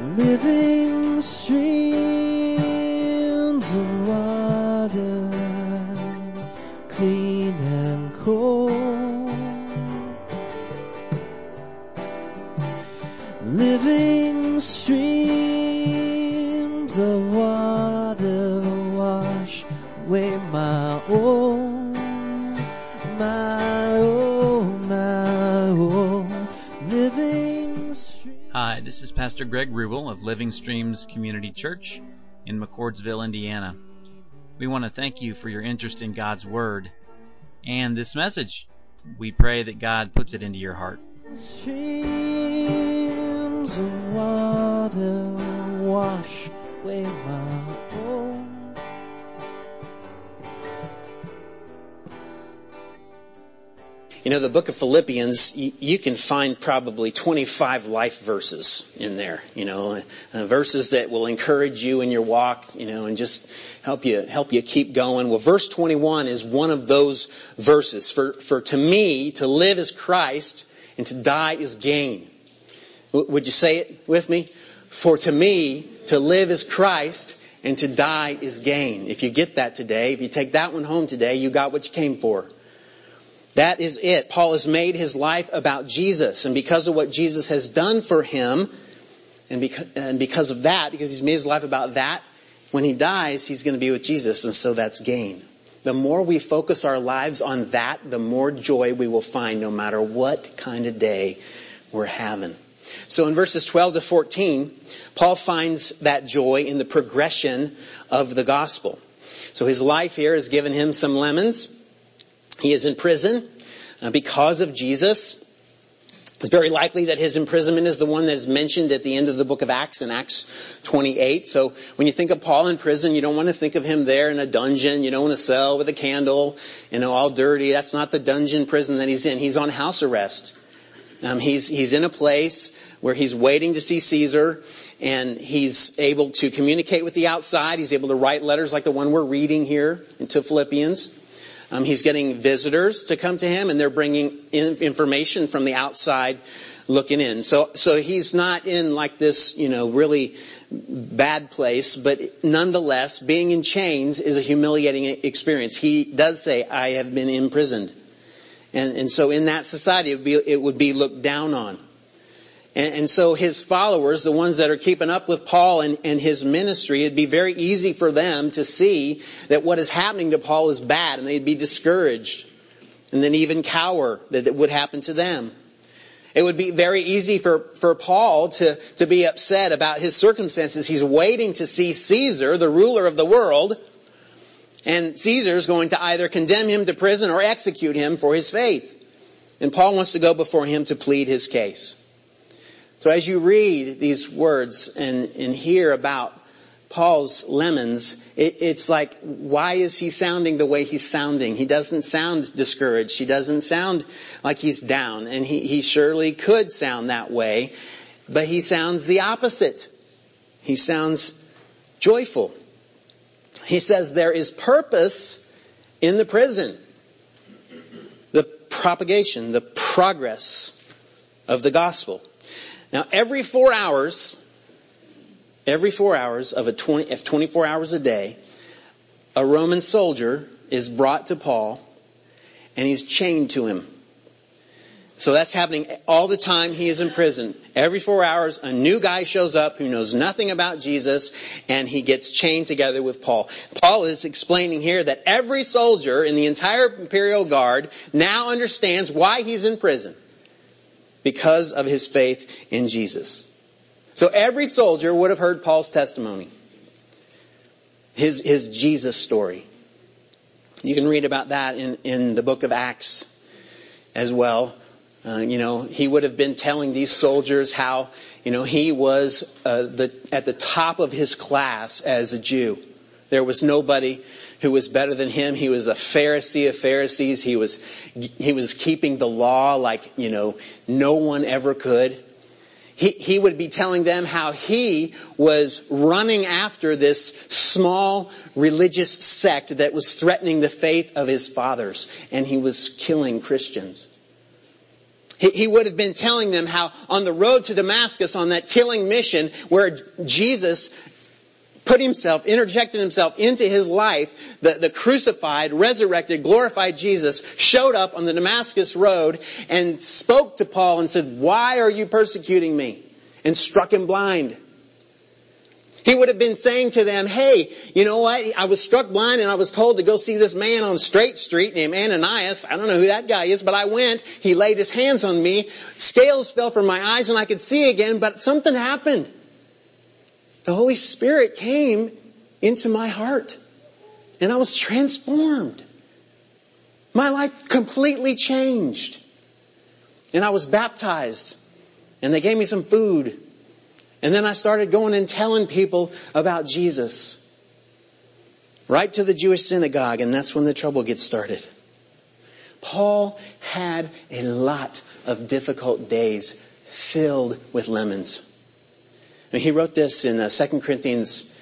living Living Streams Community Church in McCordsville, Indiana. We want to thank you for your interest in God's Word and this message. We pray that God puts it into your heart. Streams of water wash away my You know, the book of Philippians, you, can find probably 25 life verses in there. You know, uh, verses that will encourage you in your walk. You know, and just help you help you keep going. Well, verse 21 is one of those verses. For for to me, to live is Christ, and to die is gain. Would you say it with me? For to me, to live is Christ, and to die is gain. If you get that today, if you take that one home today, you got what you came for. That is it. Paul has made his life about Jesus. And because of what Jesus has done for him, and because, of that, because he's made his life about that, when he dies, he's going to be with Jesus. And so that's gain. The more we focus our lives on that, the more joy we will find no matter what kind of day we're having. So in verses 12 to 14, Paul finds that joy in the progression of the gospel. So his life here has given him some lemons. He is in prison uh, because of Jesus. It's very likely that his imprisonment is the one that is mentioned at the end of the book of Acts in Acts 28. So when you think of Paul in prison, you don't want to think of him there in a dungeon. You don't want to cell with a candle, you know, all dirty. That's not the dungeon prison that he's in. He's on house arrest. Um, he's he's in a place where he's waiting to see Caesar, and he's able to communicate with the outside. He's able to write letters like the one we're reading here into Philippians. Um, he's getting visitors to come to him, and they're bringing in information from the outside looking in. So, so he's not in like this, you know, really bad place, but nonetheless, being in chains is a humiliating experience. He does say, I have been imprisoned. And, and so in that society, it would be, it would be looked down on. And, and, so his followers, the ones that are keeping up with Paul and, and, his ministry, it'd be very easy for them to see that what is happening to Paul is bad and they'd be discouraged and then even cower that it would happen to them. It would be very easy for, for Paul to, to be upset about his circumstances. He's waiting to see Caesar, the ruler of the world, and Caesar's going to either condemn him to prison or execute him for his faith. And Paul wants to go before him to plead his case. So as you read these words and, and hear about Paul's lemons, it, it's like, why is he sounding the way he's sounding? He doesn't sound discouraged. He doesn't sound like he's down. And he, he surely could sound that way, but he sounds the opposite. He sounds joyful. He says there is purpose in the prison. The propagation, the progress of the gospel. Now, every four hours, every four hours of a 20, of 24 hours a day, a Roman soldier is brought to Paul and he's chained to him. So that's happening all the time he is in prison. Every four hours, a new guy shows up who knows nothing about Jesus and he gets chained together with Paul. Paul is explaining here that every soldier in the entire imperial guard now understands why he's in prison because of his faith in Jesus. So every soldier would have heard Paul's testimony, his, his Jesus story. You can read about that in, in the book of Acts as well. Uh, you know, he would have been telling these soldiers how, you know, he was uh, the, at the top of his class as a Jew. There was nobody who was better than him. He was a Pharisee of Pharisees. He was, he was keeping the law like, you know, no one ever could. He, he would be telling them how he was running after this small religious sect that was threatening the faith of his fathers, and he was killing Christians. He, he would have been telling them how on the road to Damascus on that killing mission where Jesus put himself, interjected himself into his life, the, the crucified, resurrected, glorified Jesus showed up on the Damascus road and spoke to Paul and said, why are you persecuting me? And struck him blind. He would have been saying to them, hey, you know what? I was struck blind and I was told to go see this man on Straight Street named Ananias. I don't know who that guy is, but I went. He laid his hands on me. Scales fell from my eyes and I could see again, but something happened. The Holy Spirit came into my heart and I was transformed. My life completely changed. And I was baptized and they gave me some food and then I started going and telling people about Jesus. Right to the Jewish synagogue, and that's when the trouble gets started. Paul had a lot of difficult days filled with lemons. And he wrote this in 2 uh, Corinthians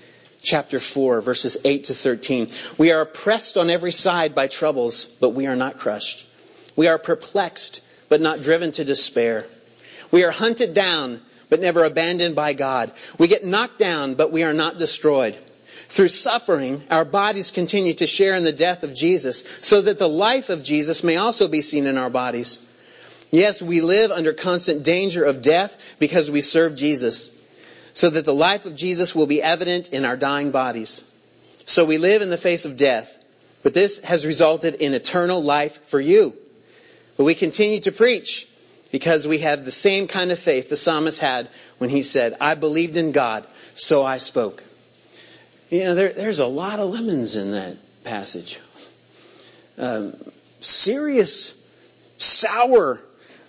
chapter 4 verses 8 to 13. We are oppressed on every side by troubles, but we are not crushed. We are perplexed, but not driven to despair. We are hunted down, but never abandoned by God. We get knocked down, but we are not destroyed. Through suffering, our bodies continue to share in the death of Jesus, so that the life of Jesus may also be seen in our bodies. Yes, we live under constant danger of death because we serve Jesus, so that the life of Jesus will be evident in our dying bodies. So we live in the face of death, but this has resulted in eternal life for you. But we continue to preach because we have the same kind of faith the psalmist had when he said, I believed in God, so I spoke. You know, there, there's a lot of lemons in that passage. Um, serious, sour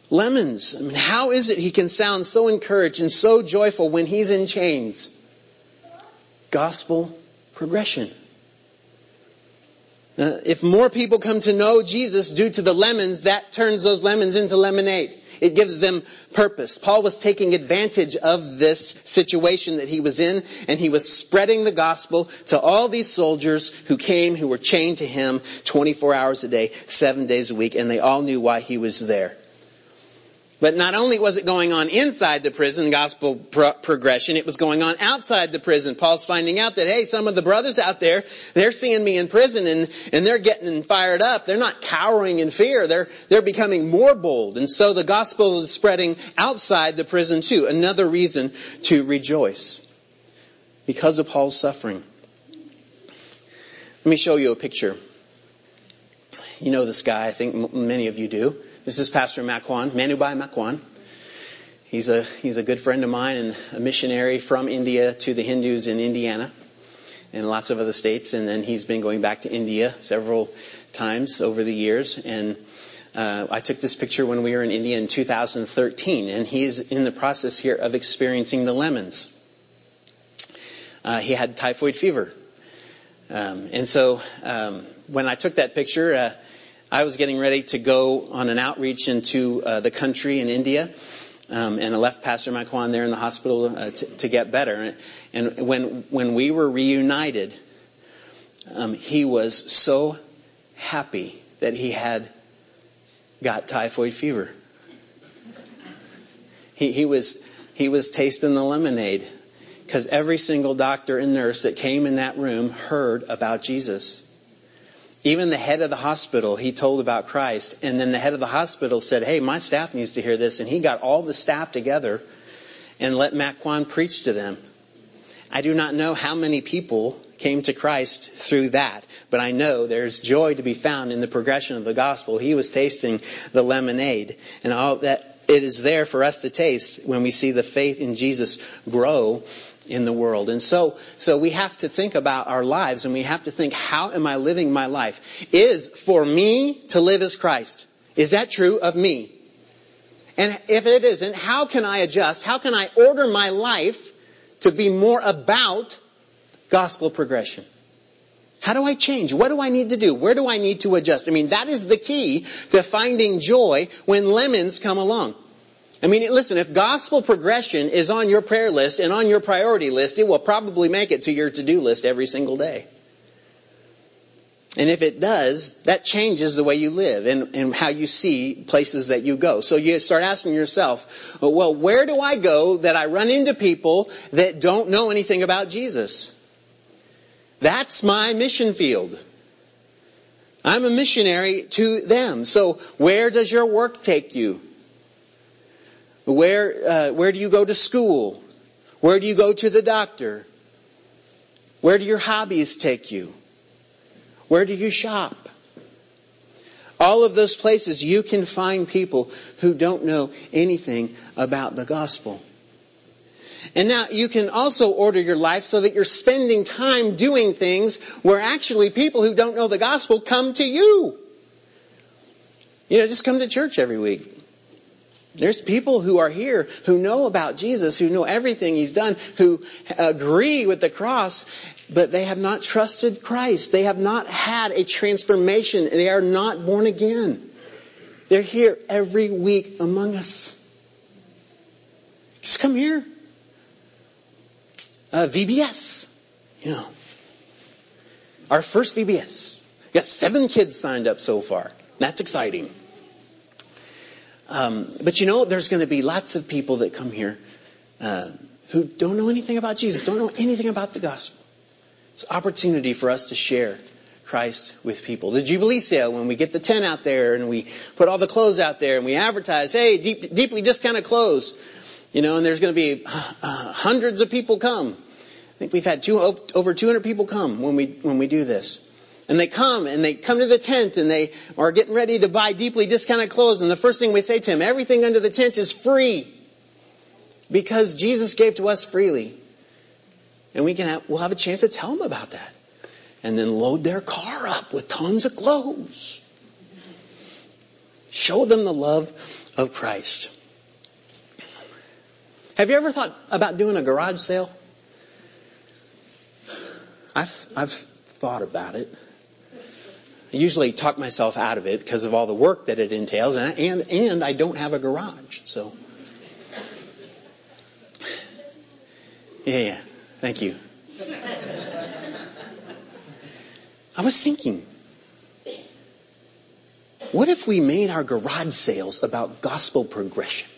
lemons. I mean, how is it he can sound so encouraged and so joyful when he's in chains? Gospel progression. Uh, if more people come to know Jesus due to the lemons, that turns those lemons into lemonade. It gives them purpose. Paul was taking advantage of this situation that he was in, and he was spreading the gospel to all these soldiers who came, who were chained to him 24 hours a day, seven days a week, and they all knew why he was there. But not only was it going on inside the prison, gospel pro- progression, it was going on outside the prison. Paul's finding out that, hey, some of the brothers out there, they're seeing me in prison and, and they're getting fired up. They're not cowering in fear. They're, they're becoming more bold. And so the gospel is spreading outside the prison too. Another reason to rejoice. Because of Paul's suffering. Let me show you a picture. You know this guy. I think many of you do. This is Pastor Makwan, Manubai Makwan. He's a, he's a good friend of mine and a missionary from India to the Hindus in Indiana and lots of other states. And then he's been going back to India several times over the years. And uh, I took this picture when we were in India in 2013, and he's in the process here of experiencing the lemons. Uh, he had typhoid fever. Um, and so um, when I took that picture, uh, I was getting ready to go on an outreach into uh, the country in India. Um, and I left Pastor Makwan there in the hospital uh, to, to, get better. And when when we were reunited, um, he was so happy that he had got typhoid fever. He, he was he was tasting the lemonade because every single doctor and nurse that came in that room heard about Jesus. Even the head of the hospital, he told about Christ. And then the head of the hospital said, Hey, my staff needs to hear this. And he got all the staff together and let Makwan preach to them. I do not know how many people came to Christ through that, but I know there's joy to be found in the progression of the gospel. He was tasting the lemonade and all that it is there for us to taste when we see the faith in Jesus grow in the world. And so, so we have to think about our lives and we have to think, how am I living my life? Is for me to live as Christ. Is that true of me? And if it isn't, how can I adjust? How can I order my life to be more about gospel progression? How do I change? What do I need to do? Where do I need to adjust? I mean, that is the key to finding joy when lemons come along. I mean, listen, if gospel progression is on your prayer list and on your priority list, it will probably make it to your to-do list every single day. And if it does, that changes the way you live and, and how you see places that you go. So you start asking yourself, well, where do I go that I run into people that don't know anything about Jesus? That's my mission field. I'm a missionary to them. So where does your work take you? Where, uh, where do you go to school? Where do you go to the doctor? Where do your hobbies take you? Where do you shop? All of those places you can find people who don't know anything about the gospel. And now you can also order your life so that you're spending time doing things where actually people who don't know the gospel come to you. You know, just come to church every week. There's people who are here who know about Jesus, who know everything He's done, who agree with the cross, but they have not trusted Christ. They have not had a transformation. They are not born again. They're here every week among us. Just come here. Uh, VBS, you know. Our first VBS. We got seven kids signed up so far. That's exciting. Um, but you know, there's going to be lots of people that come here uh, who don't know anything about Jesus, don't know anything about the gospel. It's an opportunity for us to share Christ with people. The Jubilee sale, when we get the tent out there and we put all the clothes out there and we advertise, hey, deep, deeply discounted clothes, you know, and there's going to be uh, hundreds of people come. I think we've had two, over 200 people come when we when we do this. And they come and they come to the tent and they are getting ready to buy deeply discounted clothes. And the first thing we say to them, everything under the tent is free. Because Jesus gave to us freely. And we can have, we'll have a chance to tell them about that. And then load their car up with tons of clothes. Show them the love of Christ. Have you ever thought about doing a garage sale? I've, I've thought about it. I usually talk myself out of it because of all the work that it entails, and and, and I don't have a garage, so. Yeah, yeah. Thank you. I was thinking, what if we made our garage sales about gospel progression?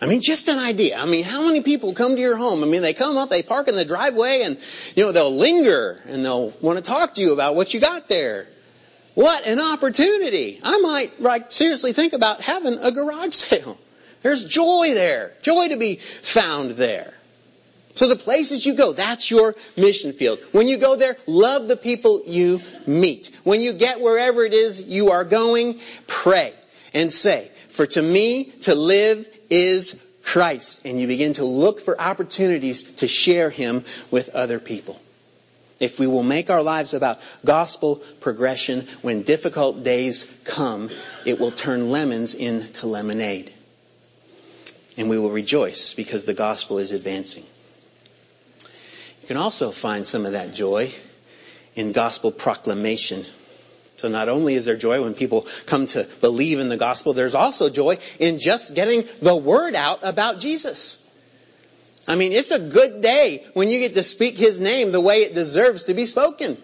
I mean, just an idea. I mean, how many people come to your home? I mean, they come up, they park in the driveway, and, you know, they'll linger and they'll want to talk to you about what you got there. What an opportunity. I might, like, seriously think about having a garage sale. There's joy there. Joy to be found there. So the places you go, that's your mission field. When you go there, love the people you meet. When you get wherever it is you are going, pray and say, for to me to live is Christ. And you begin to look for opportunities to share Him with other people. If we will make our lives about gospel progression, when difficult days come, it will turn lemons into lemonade. And we will rejoice because the gospel is advancing. You can also find some of that joy in gospel proclamation. So not only is there joy when people come to believe in the gospel, there's also joy in just getting the word out about Jesus. I mean, it's a good day when you get to speak his name the way it deserves to be spoken.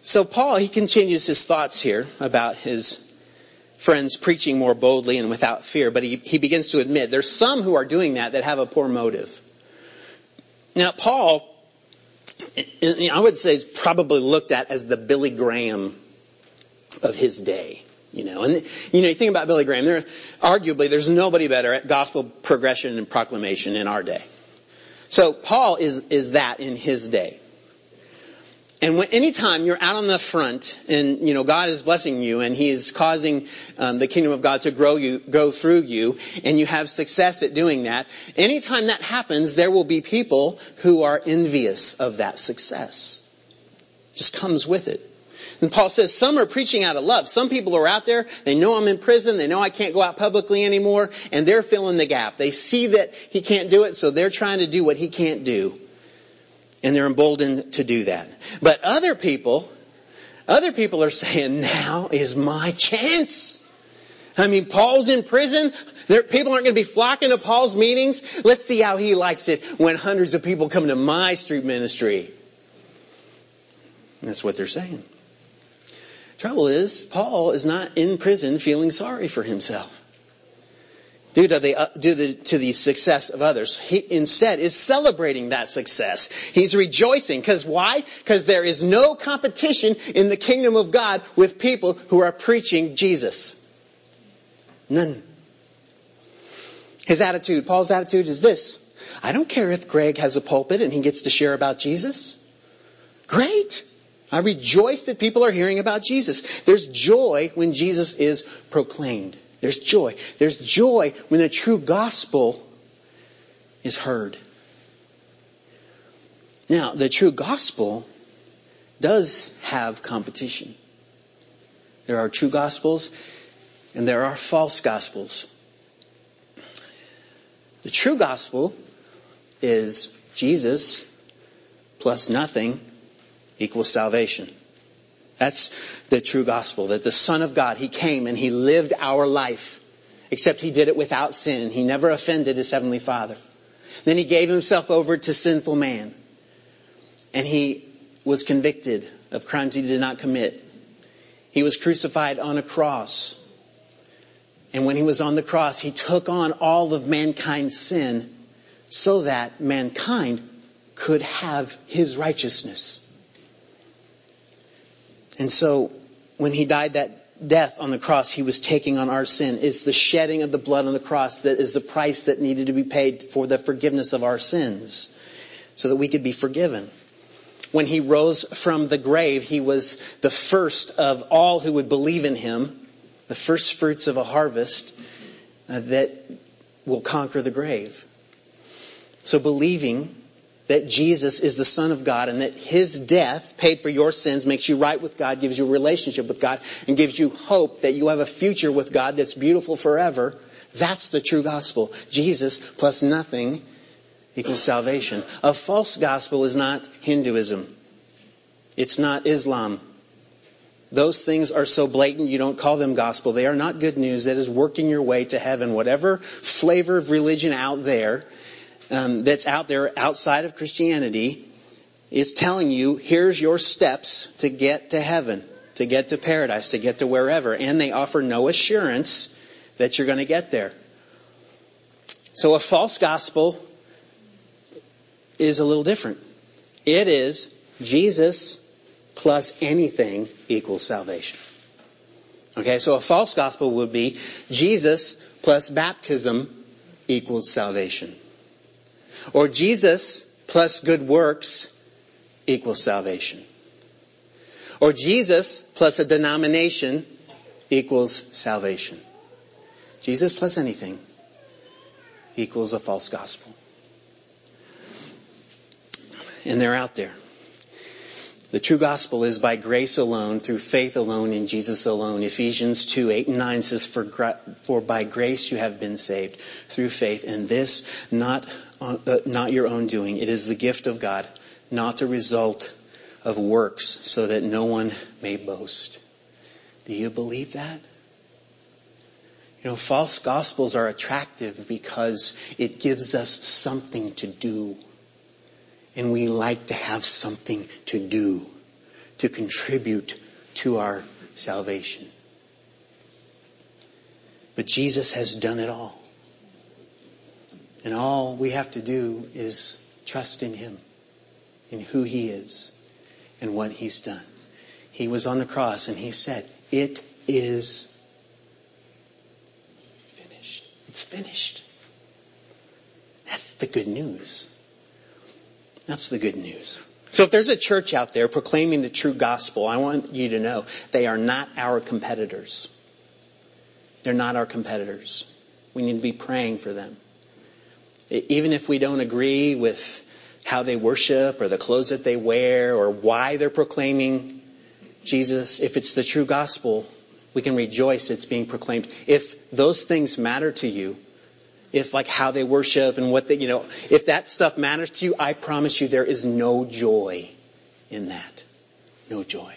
So Paul, he continues his thoughts here about his friends preaching more boldly and without fear, but he, he begins to admit there's some who are doing that that have a poor motive. Now, Paul I would say is probably looked at as the Billy Graham of his day. You know, and you know, you think about Billy Graham. There, arguably, there's nobody better at gospel progression and proclamation in our day. So Paul is is that in his day. And when, anytime you're out on the front and, you know, God is blessing you and He is causing um, the kingdom of God to grow you, go through you, and you have success at doing that, anytime that happens, there will be people who are envious of that success. Just comes with it. And Paul says some are preaching out of love. Some people are out there, they know I'm in prison, they know I can't go out publicly anymore, and they're filling the gap. They see that he can't do it, so they're trying to do what he can't do. And they're emboldened to do that. But other people, other people are saying, now is my chance. I mean, Paul's in prison. There, people aren't going to be flocking to Paul's meetings. Let's see how he likes it when hundreds of people come to my street ministry. That's what they're saying. Trouble is, Paul is not in prison feeling sorry for himself due to the, uh, due the, to the success of others. He instead is celebrating that success. He's rejoicing. Because why? Because there is no competition in the kingdom of God with people who are preaching Jesus. None. His attitude, Paul's attitude is this. I don't care if Greg has a pulpit and he gets to share about Jesus. Great. I rejoice that people are hearing about Jesus. There's joy when Jesus is proclaimed. There's joy. There's joy when the true gospel is heard. Now, the true gospel does have competition. There are true gospels and there are false gospels. The true gospel is Jesus plus nothing equals salvation. That's the true gospel, that the Son of God, He came and He lived our life, except He did it without sin. He never offended His Heavenly Father. Then He gave Himself over to sinful man. And He was convicted of crimes He did not commit. He was crucified on a cross. And when He was on the cross, He took on all of mankind's sin so that mankind could have His righteousness. And so when he died that death on the cross, he was taking on our sin. It's the shedding of the blood on the cross that is the price that needed to be paid for the forgiveness of our sins so that we could be forgiven. When he rose from the grave, he was the first of all who would believe in him, the first fruits of a harvest uh, that will conquer the grave. So believing that Jesus is the Son of God and that His death paid for your sins, makes you right with God, gives you a relationship with God, and gives you hope that you have a future with God that's beautiful forever. That's the true gospel. Jesus plus nothing equals salvation. A false gospel is not Hinduism. It's not Islam. Those things are so blatant you don't call them gospel. They are not good news that is working your way to heaven. Whatever flavor of religion out there um, that's out there outside of Christianity is telling you here's your steps to get to heaven, to get to paradise, to get to wherever. And they offer no assurance that you're going to get there. So a false gospel is a little different. It is Jesus plus anything equals salvation. Okay, so a false gospel would be Jesus plus baptism equals salvation. Or Jesus plus good works equals salvation. Or Jesus plus a denomination equals salvation. Jesus plus anything equals a false gospel. And they're out there. The true gospel is by grace alone, through faith alone, in Jesus alone. Ephesians 2, 8 and 9 says, For, for by grace you have been saved through faith, and this not, uh, not your own doing. It is the gift of God, not the result of works, so that no one may boast. Do you believe that? You know, false gospels are attractive because it gives us something to do and we like to have something to do to contribute to our salvation. But Jesus has done it all. And all we have to do is trust in Him, in who He is, and what He's done. He was on the cross and He said, It is finished. It's finished. That's the good news. That's the good news. So if there's a church out there proclaiming the true gospel, I want you to know they are not our competitors. They're not our competitors. We need to be praying for them. Even if we don't agree with how they worship or the clothes that they wear or why they're proclaiming Jesus, if it's the true gospel, we can rejoice it's being proclaimed. If those things matter to you, if like how they worship and what they, you know, if that stuff matters to you, I promise you there is no joy in that. No joy.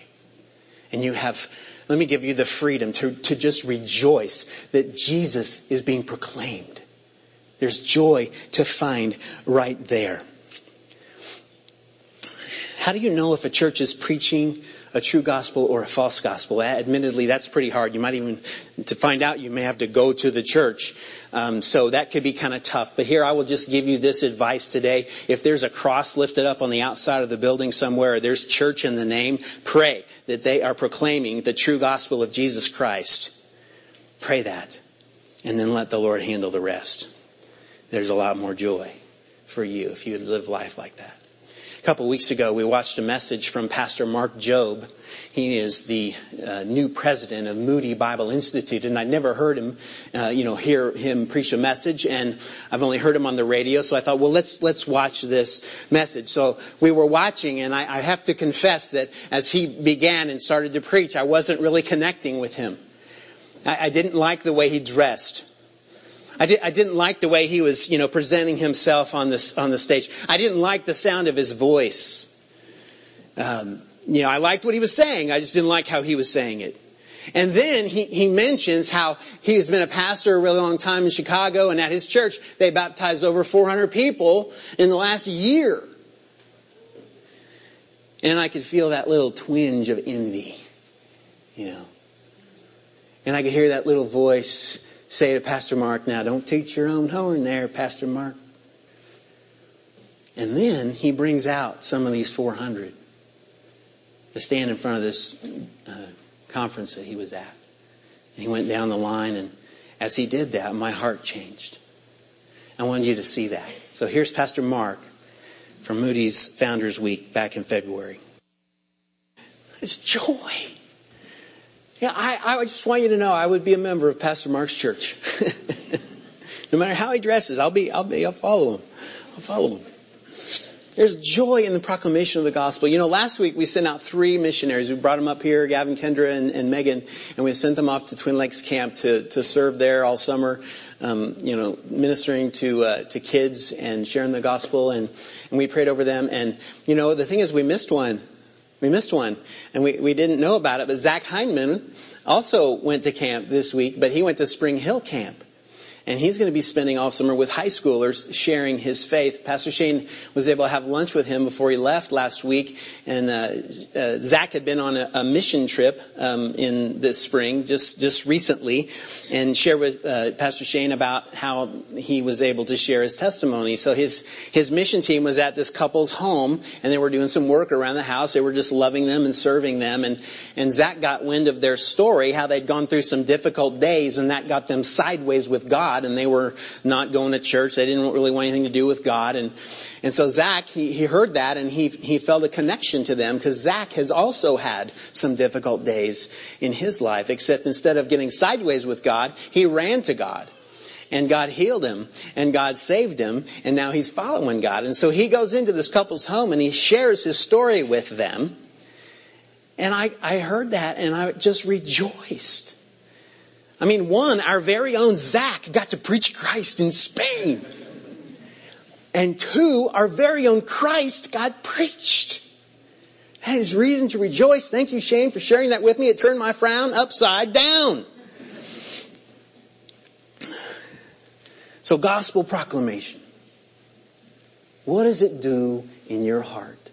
And you have, let me give you the freedom to, to just rejoice that Jesus is being proclaimed. There's joy to find right there. How do you know if a church is preaching a true gospel or a false gospel? Admittedly, that's pretty hard. You might even, to find out, you may have to go to the church. Um, so that could be kind of tough. But here I will just give you this advice today. If there's a cross lifted up on the outside of the building somewhere, or there's church in the name, pray that they are proclaiming the true gospel of Jesus Christ. Pray that. And then let the Lord handle the rest. There's a lot more joy for you if you live life like that. A couple weeks ago, we watched a message from Pastor Mark Jobe. He is the uh, new president of Moody Bible Institute, and I'd never heard him, uh, you know, hear him preach a message, and I've only heard him on the radio. So I thought, well, let's let's watch this message. So we were watching, and I, I have to confess that as he began and started to preach, I wasn't really connecting with him. I, I didn't like the way he dressed. I, did, I didn't like the way he was, you know, presenting himself on this on the stage. I didn't like the sound of his voice. Um, you know, I liked what he was saying. I just didn't like how he was saying it. And then he, he mentions how he has been a pastor a really long time in Chicago, and at his church they baptized over 400 people in the last year. And I could feel that little twinge of envy, you know. And I could hear that little voice say to Pastor Mark, now don't teach your own horn there, Pastor Mark. And then he brings out some of these 400 to stand in front of this uh, conference that he was at. And he went down the line, and as he did that, my heart changed. I wanted you to see that. So here's Pastor Mark from Moody's Founders Week back in February. It's joy. Yeah, I, I just want you to know I would be a member of Pastor Mark's church. no matter how he dresses, I'll be, I'll be, I'll follow him. I'll follow him. There's joy in the proclamation of the gospel. You know, last week we sent out three missionaries. We brought them up here, Gavin, Kendra, and, and Megan, and we sent them off to Twin Lakes Camp to, to serve there all summer, um, you know, ministering to, uh, to kids and sharing the gospel, and, and we prayed over them. And, you know, the thing is we missed one. We missed one, and we, we didn't know about it, but Zach Heineman also went to camp this week, but he went to Spring Hill Camp. And he's going to be spending all summer with high schoolers sharing his faith. Pastor Shane was able to have lunch with him before he left last week. And uh, uh, Zach had been on a, a mission trip um, in this spring, just just recently, and shared with uh, Pastor Shane about how he was able to share his testimony. So his his mission team was at this couple's home, and they were doing some work around the house. They were just loving them and serving them. And and Zach got wind of their story, how they'd gone through some difficult days, and that got them sideways with God. God and they were not going to church. They didn't really want anything to do with God. And, and so Zach, he, he heard that and he, he felt a connection to them because Zach has also had some difficult days in his life, except instead of getting sideways with God, he ran to God and God healed him and God saved him and now he's following God. And so he goes into this couple's home and he shares his story with them. And I, I heard that and I just rejoiced. I mean, one, our very own Zach got to preach Christ in Spain. And two, our very own Christ got preached. That is reason to rejoice. Thank you, Shane, for sharing that with me. It turned my frown upside down. So, gospel proclamation. What does it do in your heart?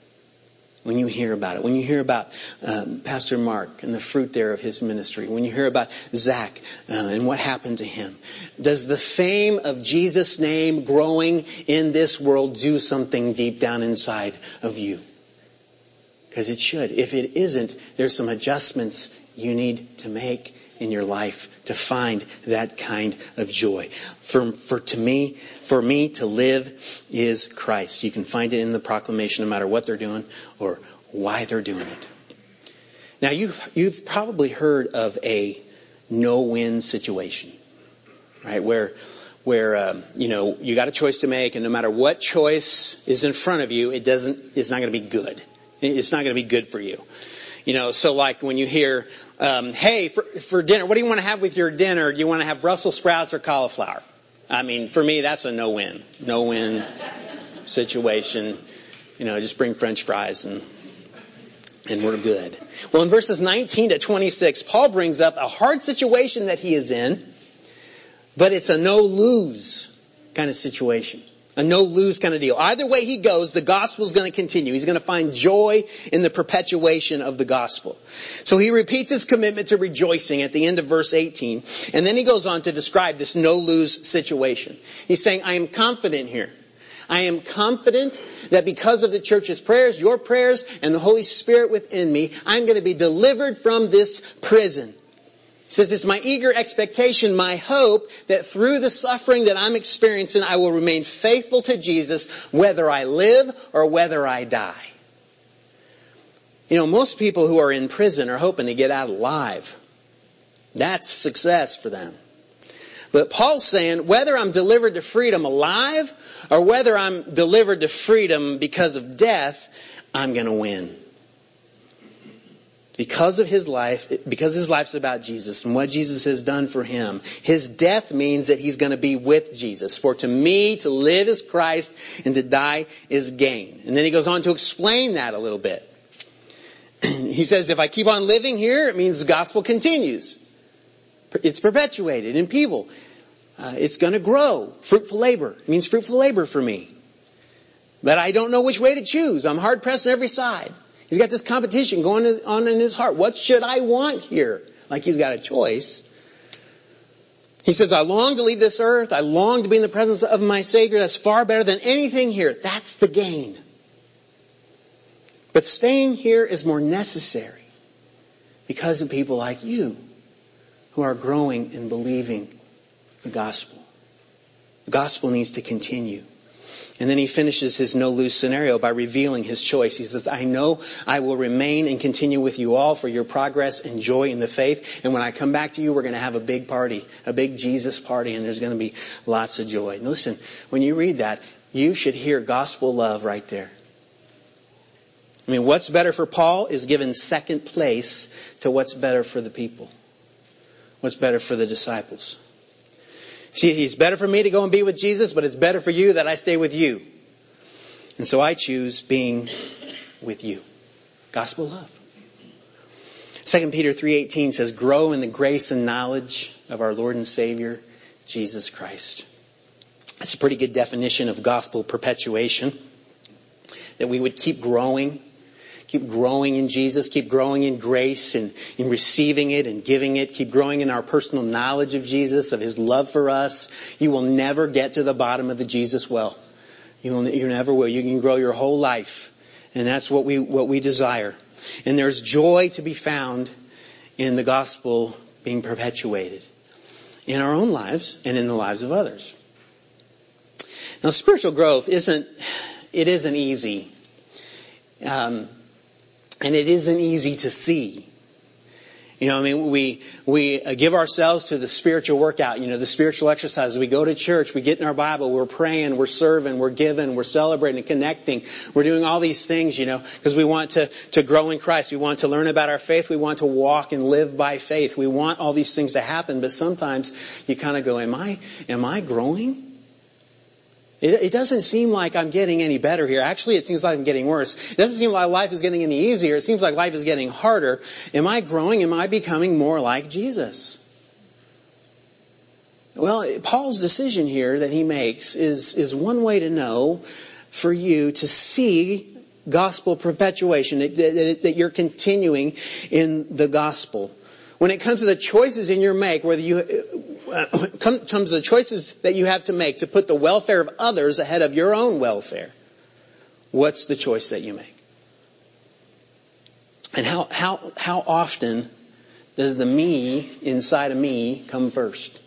When you hear about it, when you hear about um, Pastor Mark and the fruit there of his ministry, when you hear about Zach uh, and what happened to him, does the fame of Jesus' name growing in this world do something deep down inside of you? Because it should. If it isn't, there's some adjustments you need to make in your life to find that kind of joy. For, for to me, for me to live is Christ. You can find it in the proclamation no matter what they're doing or why they're doing it. Now you've, you've probably heard of a no-win situation, right? Where, where, um, you know, you got a choice to make and no matter what choice is in front of you, it doesn't, it's not going to be good. It's not going to be good for you. You know, so like when you hear, um, hey, for, for dinner, what do you want to have with your dinner? Do you want to have Brussels sprouts or cauliflower? I mean, for me, that's a no-win, no-win situation. You know, just bring French fries and and we're good. Well, in verses 19 to 26, Paul brings up a hard situation that he is in, but it's a no-lose kind of situation. A no lose kind of deal. Either way he goes, the gospel is going to continue. He's going to find joy in the perpetuation of the gospel. So he repeats his commitment to rejoicing at the end of verse 18. And then he goes on to describe this no lose situation. He's saying, I am confident here. I am confident that because of the church's prayers, your prayers, and the Holy Spirit within me, I'm going to be delivered from this prison. Says, it's my eager expectation, my hope that through the suffering that I'm experiencing, I will remain faithful to Jesus whether I live or whether I die. You know, most people who are in prison are hoping to get out alive. That's success for them. But Paul's saying, whether I'm delivered to freedom alive or whether I'm delivered to freedom because of death, I'm going to win because of his life, because his life's about Jesus and what Jesus has done for him, his death means that he's going to be with Jesus. For to me, to live is Christ and to die is gain. And then he goes on to explain that a little bit. he says, if I keep on living here, it means the gospel continues. It's perpetuated in people. Uh, it's going to grow. Fruitful labor. It means fruitful labor for me. But I don't know which way to choose. I'm hard pressed on every side. He's got this competition going on in his heart. What should I want here? Like he's got a choice. He says, I long to leave this earth. I long to be in the presence of my Savior. That's far better than anything here. That's the gain. But staying here is more necessary because of people like you who are growing and believing the gospel. The gospel needs to continue. And then he finishes his no lose scenario by revealing his choice. He says, I know I will remain and continue with you all for your progress and joy in the faith. And when I come back to you, we're going to have a big party, a big Jesus party, and there's going to be lots of joy. And listen, when you read that, you should hear gospel love right there. I mean, what's better for Paul is given second place to what's better for the people. What's better for the disciples. See, it's better for me to go and be with Jesus, but it's better for you that I stay with you. And so I choose being with you. Gospel love. 2 Peter 3:18 says, "Grow in the grace and knowledge of our Lord and Savior Jesus Christ." That's a pretty good definition of gospel perpetuation. That we would keep growing keep growing in Jesus, keep growing in grace and in receiving it and giving it, keep growing in our personal knowledge of Jesus, of His love for us. You will never get to the bottom of the Jesus well. You, will, you never will. You can grow your whole life. And that's what we, what we desire. And there's joy to be found in the gospel being perpetuated in our own lives and in the lives of others. Now, spiritual growth isn't, it isn't easy. Um, and it isn't easy to see. You know, I mean, we, we uh, give ourselves to the spiritual workout, you know, the spiritual exercises. We go to church, we get in our Bible, we're praying, we're serving, we're giving, we're celebrating, and connecting. We're doing all these things, you know, because we want to, to grow in Christ. We want to learn about our faith. We want to walk and live by faith. We want all these things to happen, but sometimes you kind of go, am I, am I growing? It, doesn't seem like I'm getting any better here. Actually, it seems like I'm getting worse. It doesn't seem like life is getting any easier. It seems like life is getting harder. Am I growing? Am I becoming more like Jesus? Well, Paul's decision here that he makes is, is one way to know for you to see gospel perpetuation, that, that, that, you're continuing in the gospel. When it comes to the choices in your make, whether you uh, comes to the choices that you have to make to put the welfare of others ahead of your own welfare, what's the choice that you make? And how how how often does the me inside of me come first?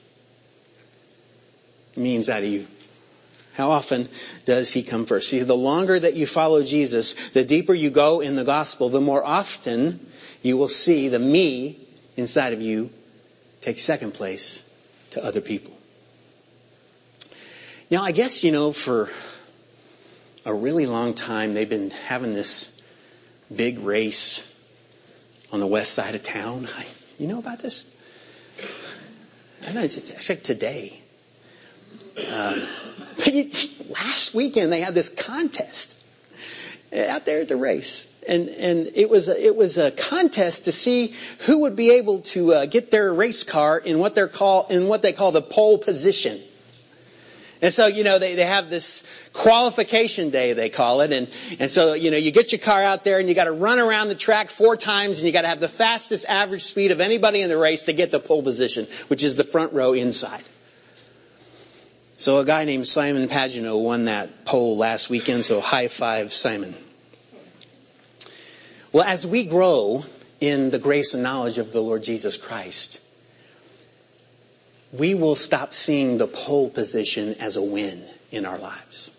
Me inside of you. How often does he come first? See, the longer that you follow Jesus, the deeper you go in the gospel, the more often you will see the me inside of you take second place to other people. Now, I guess, you know, for a really long time, they've been having this big race on the west side of town. You know about this? I know, it's actually today. Um, last weekend, they had this contest out there at the race and and it was a, it was a contest to see who would be able to uh, get their race car in what they're call in what they call the pole position. And so, you know, they, they have this qualification day, they call it. And, and so, you know, you get your car out there and you got to run around the track four times and you got to have the fastest average speed of anybody in the race to get the pole position, which is the front row inside. So a guy named Simon Pagenaud won that pole last weekend, so high five, Simon. Well, as we grow in the grace and knowledge of the Lord Jesus Christ, we will stop seeing the pole position as a win in our lives.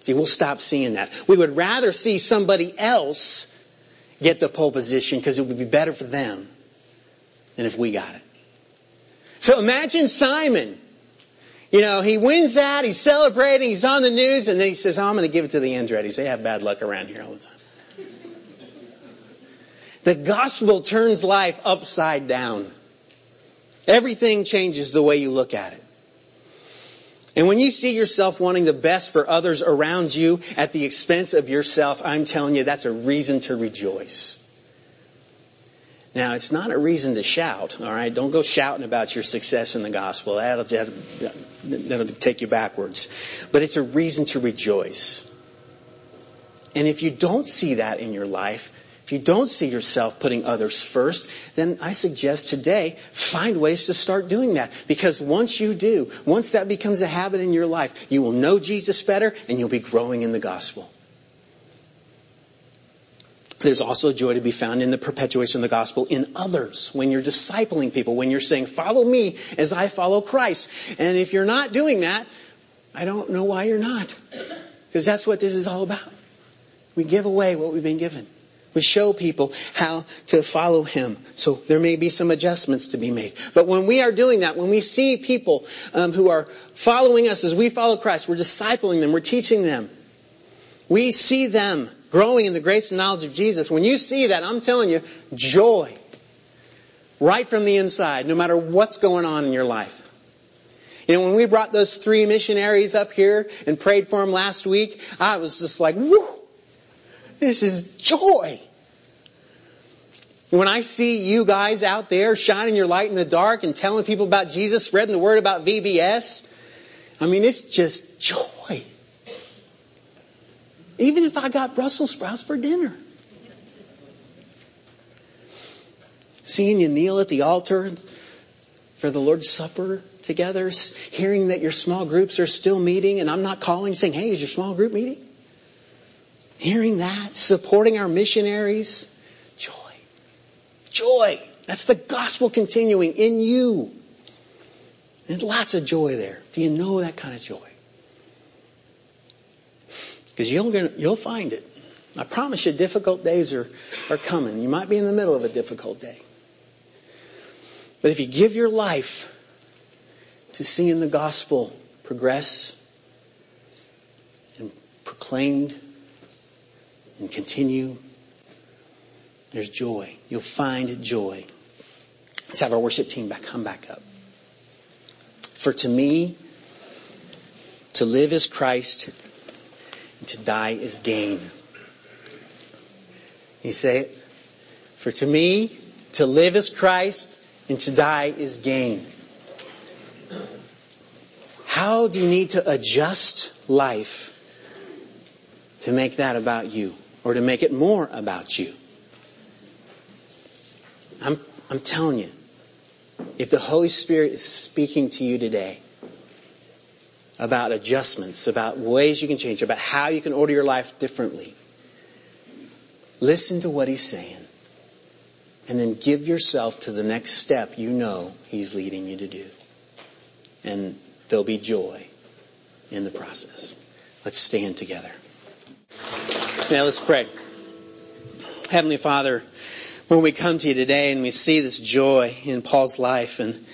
See, we'll stop seeing that. We would rather see somebody else get the pole position because it would be better for them than if we got it. So imagine Simon. You know, he wins that, he's celebrating, he's on the news, and then he says, oh, I'm going to give it to the Andrettis. They have bad luck around here all the time. The gospel turns life upside down. Everything changes the way you look at it. And when you see yourself wanting the best for others around you at the expense of yourself, I'm telling you, that's a reason to rejoice. Now, it's not a reason to shout, all right? Don't go shouting about your success in the gospel. That'll, that'll, that'll take you backwards. But it's a reason to rejoice. And if you don't see that in your life, if you don't see yourself putting others first, then I suggest today find ways to start doing that. Because once you do, once that becomes a habit in your life, you will know Jesus better and you'll be growing in the gospel. There's also joy to be found in the perpetuation of the gospel in others. When you're discipling people, when you're saying, follow me as I follow Christ. And if you're not doing that, I don't know why you're not. Because that's what this is all about. We give away what we've been given. We show people how to follow Him. So there may be some adjustments to be made. But when we are doing that, when we see people um, who are following us as we follow Christ, we're discipling them, we're teaching them. We see them growing in the grace and knowledge of Jesus. When you see that, I'm telling you, joy. Right from the inside, no matter what's going on in your life. You know, when we brought those three missionaries up here and prayed for them last week, I was just like, whoo! This is joy. When I see you guys out there shining your light in the dark and telling people about Jesus, spreading the word about VBS, I mean, it's just joy. Even if I got Brussels sprouts for dinner. Seeing you kneel at the altar for the Lord's Supper together, hearing that your small groups are still meeting, and I'm not calling saying, hey, is your small group meeting? Hearing that, supporting our missionaries, joy. Joy. That's the gospel continuing in you. There's lots of joy there. Do you know that kind of joy? Because you'll, you'll find it. I promise you, difficult days are, are coming. You might be in the middle of a difficult day. But if you give your life to seeing the gospel progress and proclaimed and continue, there's joy. You'll find joy. Let's have our worship team back come back up. For to me, to live is Christ, and to die is gain. You say it? For to me, to live is Christ, and to die is gain. How do you need to adjust life to make that about you? Or to make it more about you. I'm, I'm telling you, if the Holy Spirit is speaking to you today about adjustments, about ways you can change, about how you can order your life differently, listen to what He's saying. And then give yourself to the next step you know He's leading you to do. And there'll be joy in the process. Let's stand together. Now let's pray. Heavenly Father, when we come to you today and we see this joy in Paul's life and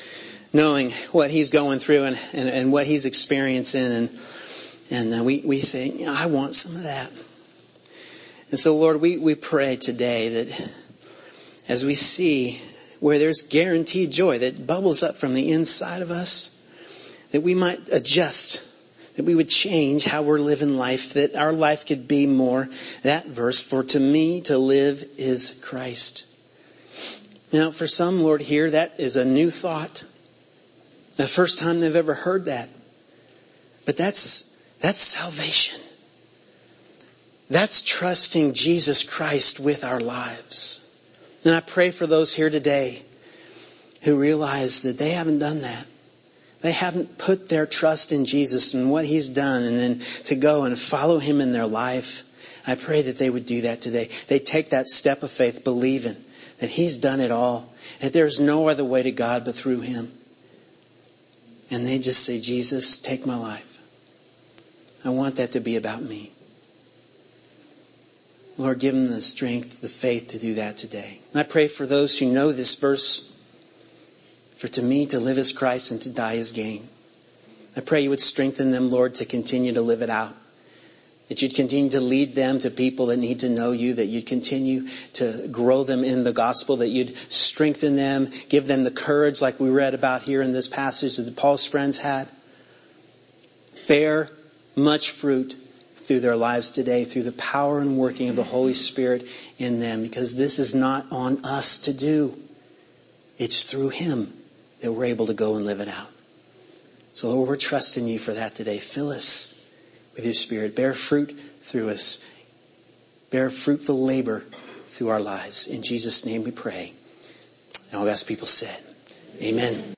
knowing what he's going through and, and, and what he's experiencing and and uh, we, we think, I want some of that. And so Lord, we, we pray today that as we see where there's guaranteed joy that bubbles up from the inside of us, that we might adjust that we would change how we're living life, that our life could be more that verse, for to me to live is Christ. Now, for some, Lord, here, that is a new thought. The first time they've ever heard that. But that's, that's salvation. That's trusting Jesus Christ with our lives. And I pray for those here today who realize that they haven't done that. They haven't put their trust in Jesus and what He's done and then to go and follow Him in their life. I pray that they would do that today. They take that step of faith believing that He's done it all, that there's no other way to God but through Him. And they just say, Jesus, take my life. I want that to be about me. Lord, give them the strength, the faith to do that today. And I pray for those who know this verse, for to me to live is Christ and to die is gain. I pray you would strengthen them, Lord, to continue to live it out. That you'd continue to lead them to people that need to know you, that you'd continue to grow them in the gospel, that you'd strengthen them, give them the courage like we read about here in this passage that Paul's friends had. Bear much fruit through their lives today through the power and working of the Holy Spirit in them because this is not on us to do. It's through Him that we're able to go and live it out. So Lord, we're trusting you for that today. Fill us with your Spirit. Bear fruit through us. Bear fruitful labor through our lives. In Jesus' name we pray. And all God's people said, Amen.